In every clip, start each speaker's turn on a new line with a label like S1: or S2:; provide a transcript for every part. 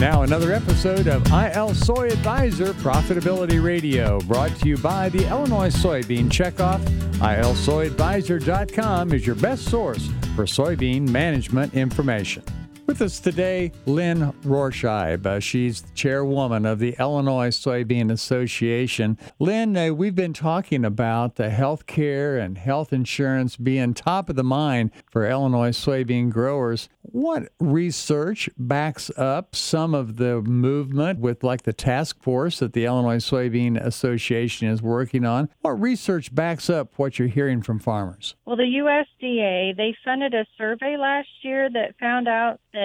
S1: Now another episode of IL Soy Advisor Profitability Radio, brought to you by the Illinois Soybean Checkoff. ILSoyadvisor.com is your best source for soybean management information. With us today, Lynn Rohrscheib. Uh, she's chairwoman of the Illinois Soybean Association. Lynn, uh, we've been talking about the health care and health insurance being top of the mind for Illinois soybean growers. What research backs up some of the movement with, like, the task force that the Illinois Soybean Association is working on? What research backs up what you're hearing from farmers?
S2: Well, the USDA, they funded a survey last year that found out that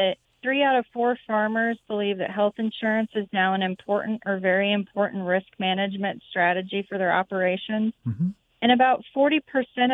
S2: three out of four farmers believe that health insurance is now an important or very important risk management strategy for their operations. Mm-hmm. And about 40%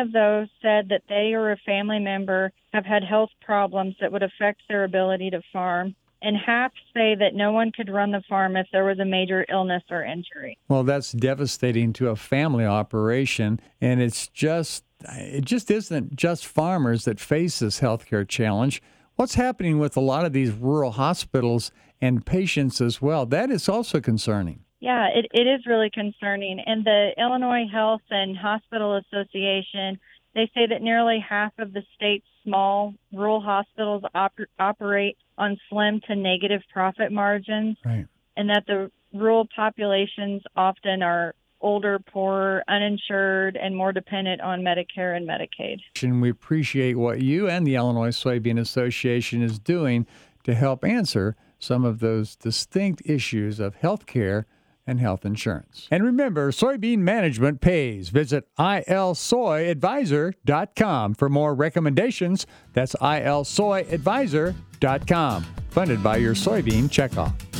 S2: of those said that they or a family member have had health problems that would affect their ability to farm. And half say that no one could run the farm if there was a major illness or injury.
S1: Well, that's devastating to a family operation. And it's just, it just isn't just farmers that face this healthcare challenge what's happening with a lot of these rural hospitals and patients as well. That is also concerning.
S2: Yeah, it, it is really concerning. And the Illinois Health and Hospital Association, they say that nearly half of the state's small rural hospitals op- operate on slim to negative profit margins.
S1: Right.
S2: And that the rural populations often are older, poorer, uninsured, and more dependent on Medicare and Medicaid.
S1: And we appreciate what you and the Illinois Soybean Association is doing to help answer some of those distinct issues of health care and health insurance. And remember, soybean management pays. Visit ilsoyadvisor.com for more recommendations. That's ilsoyadvisor.com, funded by your soybean checkoff.